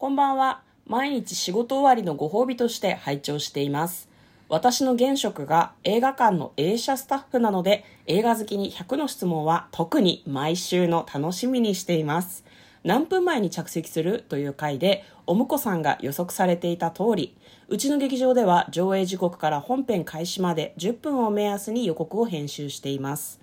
こんばんは。毎日仕事終わりのご褒美として拝聴しています。私の現職が映画館の映写スタッフなので、映画好きに100の質問は特に毎週の楽しみにしています。何分前に着席するという回で、お婿さんが予測されていた通り、うちの劇場では上映時刻から本編開始まで10分を目安に予告を編集しています。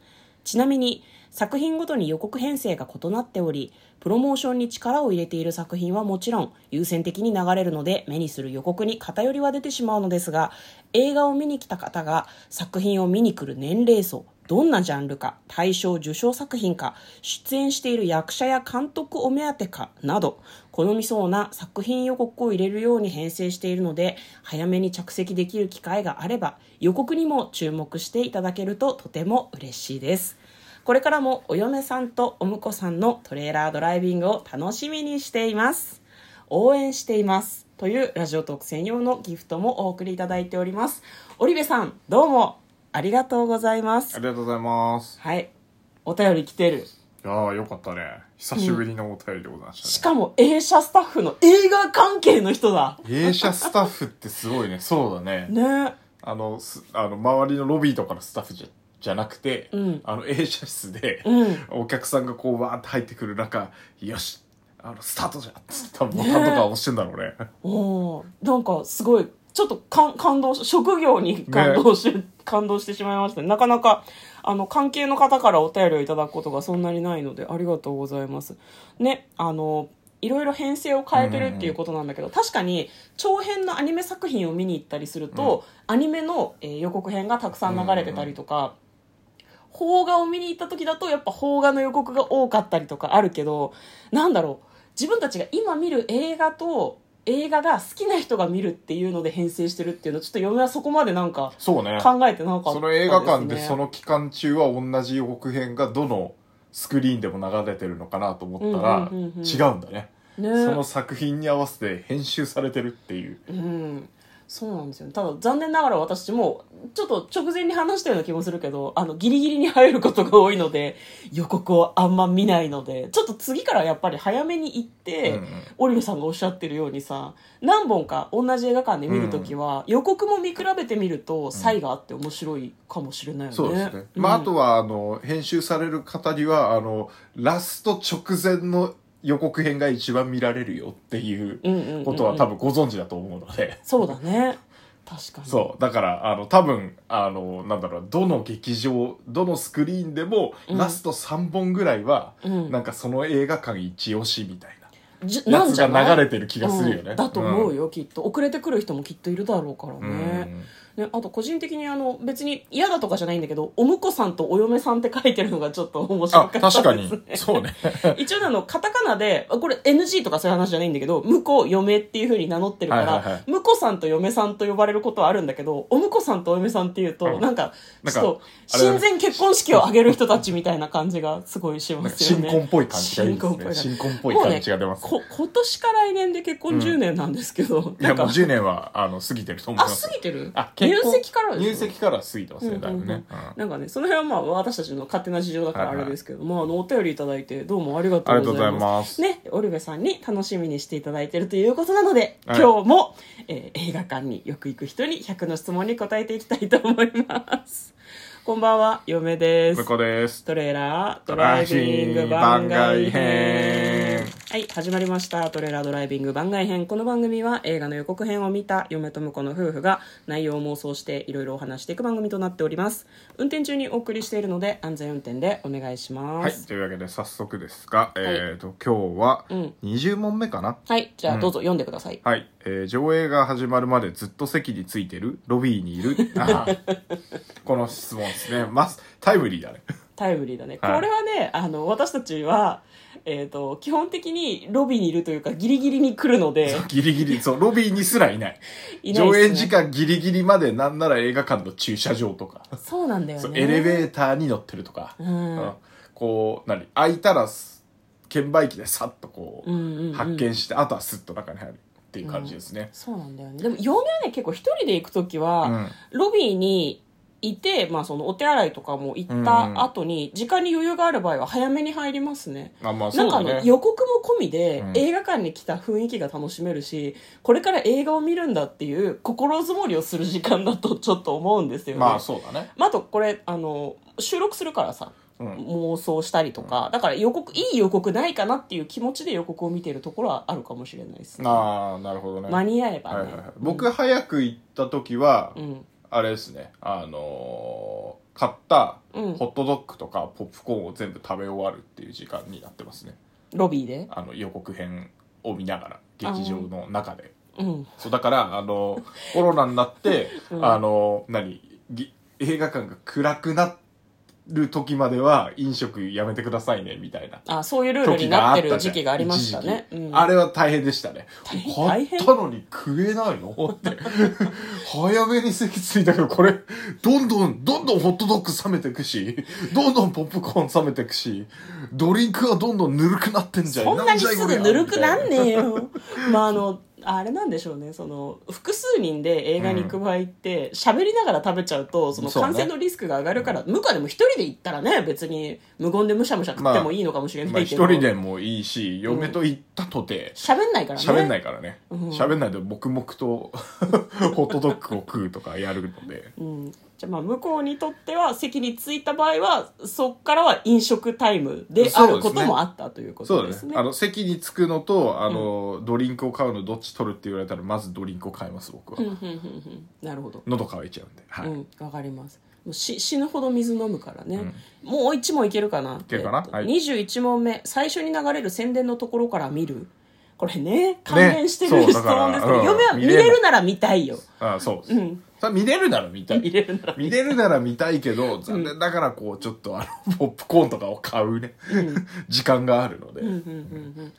ちなみに作品ごとに予告編成が異なっておりプロモーションに力を入れている作品はもちろん優先的に流れるので目にする予告に偏りは出てしまうのですが映画を見に来た方が作品を見に来る年齢層どんなジャンルか大賞受賞作品か出演している役者や監督お目当てかなど好みそうな作品予告を入れるように編成しているので早めに着席できる機会があれば予告にも注目していただけるととても嬉しいです。これからもお嫁さんとお婿さんのトレーラードライビングを楽しみにしています。応援しています。というラジオトーク専用のギフトもお送りいただいております。織部さんどうも。ありがとうございますありがとうございます。はいお便り来てるいやーよかったね。久しぶりのお便りでございましたね。しかも映写スタッフの映画関係の人だ映写スタッフってすごいね。そうだね。ねあの、すあの、周りのロビーとかのスタッフじゃ、じゃなくて、うんあの、映写室で、うんお客さんがこう、わーって入ってくる中、よし、あの、スタートじゃんっつってボタンとか押してんだろうね。おーなんかすごいちょっとか感動し職業に感動し、感動してしまいました。ねなかなかあの関係の方からお便りをいただくことがそんなにないのでありがとうございます。ねあのいろいろ編成を変えてるっていうことなんだけど、確かに長編のアニメ作品を見に行ったりすると、アニメの、えー予告編がたくさん流れてたりとか、邦画を見に行った時だとやっぱ邦画の予告が多かったりとかあるけどなんだろう。自分たちが今見る映画と映画が好きな人が見るっていうので編成してるっていうのちょっと嫁はそこまでなんかそうね。考えてなかったね、その映画館でその期間中は同じ予告編がどのスクリーンでも流れてるのかなと思ったら、違うんだね。ねその作品に合わせて編集されてるっていう。うんそうなんですよね。ただ残念ながら私もちょっと直前に話したような気もするけどあのギリギリに入ることが多いので予告をあんま見ないのでちょっと次からやっぱり早めに行って、うんうん。オリルさんがおっしゃってるようにさ何本か同じ映画館で見るときは、予告も見比べてみると差異があって面白いかもしれないよね。そうですね。まあ、あとは、あの、編集される方には、あの、ラスト直前の予告編が一番見られるよっていうことは多分ご存知だと思うので。そうだね。確かに。そう。だから、あの、多分、あの、なんだろう、どの劇場、どのスクリーンでも、うん。ラスト3本ぐらいは、うん。なんかその映画館一押しみたいじなじゃない？が流れてる気がするよね。うん。だと思うよ、きっと。遅れてくる人もきっといるだろうからうん。ね,、ねあと個人的にあの別に嫌だとかじゃないんだけどお婿さんとお嫁さんって書いてるのがちょっと面白あ、かったです、確ね、かに。そうね。一応ねあのカタカナであこれ NG とかそういう話じゃないんだけど婿嫁っていうふうに名乗ってるから、はいはいはい婿さんと嫁さんと呼ばれることはあるんだけどお婿さんとお嫁さんっていうと、うんなんかちょっと親善結婚式を挙げる人たちみたいな感じがすごいしますよね新婚っぽい感じがいいですね。新新婚っぽい感じが出ます。こ今年か来年で結婚10年なんですけど、いや、なんかもう10年は、あの、過ぎてると思いあます。過ぎてる？あ入籍から入籍からは過ぎてますね、だいぶね。なんかねその辺はまあ私たちの勝手な事情だからあれですけども、あのお便りいただいてどうもありがとうございます。ねオリベさんに楽しみにしていただいているということなので、はい。今日も、えー映画館によく行く人に100の質問に答えていきたいと思いますこんばんは嫁です。向こうです。トレーラードライビング番外編。はい始まりました。トレーラードライビング番外編。この番組は映画の予告編を見た嫁と婿の夫婦が内容を妄想していろいろお話していく番組となっております。運転中にお送りしているので安全運転でお願いします。はい。というわけで、早速ですが、えっと、今日はうん、20問目かな？はい、じゃあどうぞ読んでください、はい。えー上映が始まるまでずっと席についてるロビーにいる。この質問ですね。まず、タイムリーだね。タイムリーだね、はい。これはねあの私たちはえー、と基本的にロビーにいるというかギリギリに来るのでギリギリ、そう、ロビーにすらいない。いないっすね。上映時間ギリギリまでなんなら映画館の駐車場とか、そうなんだよそうねエレベーターに乗ってるとか、うん。うん。こう、何開いたらす、券売機でさっとこう、うんうんうん。発見して、あとはスッと中に入るっていう感じですね。そうなんだよね。でも嫁はね結構一人で行く時は、うん。ロビーにいて、まあ、そのお手洗いとかも行った後に、時間に余裕がある場合は早めに入りますね。あまあなんかあの予告も込みでうん。映画館に来た雰囲気が楽しめるし、これから映画を見るんだっていう心づもりをする時間だと ちょっと思うんですよね。まあそうだね。まあ、あとこれあの収録するからさ、うん。妄想したりとかだから予告いい予告ないかなっていう気持ちで予告を見てるところはあるかもしれないです、ね、ああなるほどね。間に合えばね、はいはいはい、僕早く行った時は、うんあれですね。あのー買ったうん。ホットドッグとかポップコーンを全部食べ終わるっていう時間になってますね。ロビーで？あの予告編を見ながら劇場の中で。うん。そうだからあのコロナになって、うん。あの何ぎ映画館が暗くなる時までは飲食やめてくださいねみたいな。あそういうルールになってる時期がありましたね、うん。あれは大変でしたね。大変？買ったのに食えないの？って。早めに席ついたけどこれどんどんどんどんホットドッグ冷めてくしどんどんポップコーン冷めてくしドリンクはどんどんぬるくなってんじゃん。そんなにすぐぬるくなんねえよ。よ。まああの、あれなんでしょうね、その、複数人で映画に行く場合って、喋、りながら食べちゃうと、その感染のリスクが上がるから、向こうでも一人で行ったらね、別に無言でむしゃむしゃ食ってもいいのかもしれまあないけど。一人でもいいし嫁と行ったとて喋んないからね。喋んないからね。うん。喋んないで黙々と ホットドッグを食うとかやるので。うん。じゃあまあ向こうにとっては席に着いた場合は、そっからは飲食タイムであることもあったというこそうだね。とですね。あの席に着くのとあの、ドリンクを買うのどっち取るって言われたらまずドリンクを買います僕は、うんうんうんうんなるほど。喉乾いちゃうんで、はい。うん、わかります。もうし死ぬほど水飲むからね、もう一問いけるかなけるかな？えっとはい21問目。最初に流れる宣伝のところから見るこれね関連してる質問ですけど、うん嫁は見見れるなら見たいよ、あそう、うん、さ見れるなら見たい。見れるなら見れるなら見たいけど残念ながらこうちょっとあの ポップコーンとかを買うね、時間があるので、うんうんうんうん。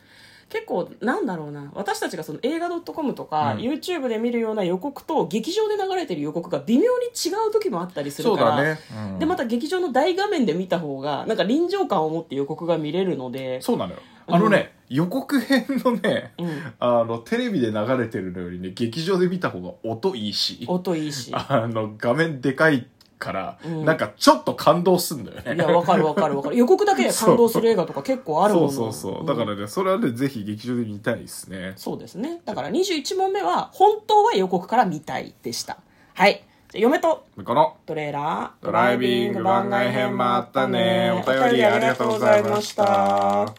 結構なんだろうな。私たちがその映画 .com とか、うん。YouTube で見るような予告と劇場で流れてる予告が微妙に違う時もあったりするからそうだね、うん。でまた劇場の大画面で見た方がなんか臨場感を持って予告が見れるのでそうなのよ。あのね、予告編のね、うん。あのテレビで流れてるのよりね劇場で見た方が音いいし音いいし。あの画面でかいから、うん。なんかちょっと感動すんだよね。いやわかるわかるわかる。予告だけで感動する映画とか結構あるもの。そうそうそう。だからね、それはねぜひ劇場で見たいですね。そうですね。だから21問目は本当は予告から見たいでした。はい。嫁とこのトレーラードライビング番外編もあったね。お便りありがとうございました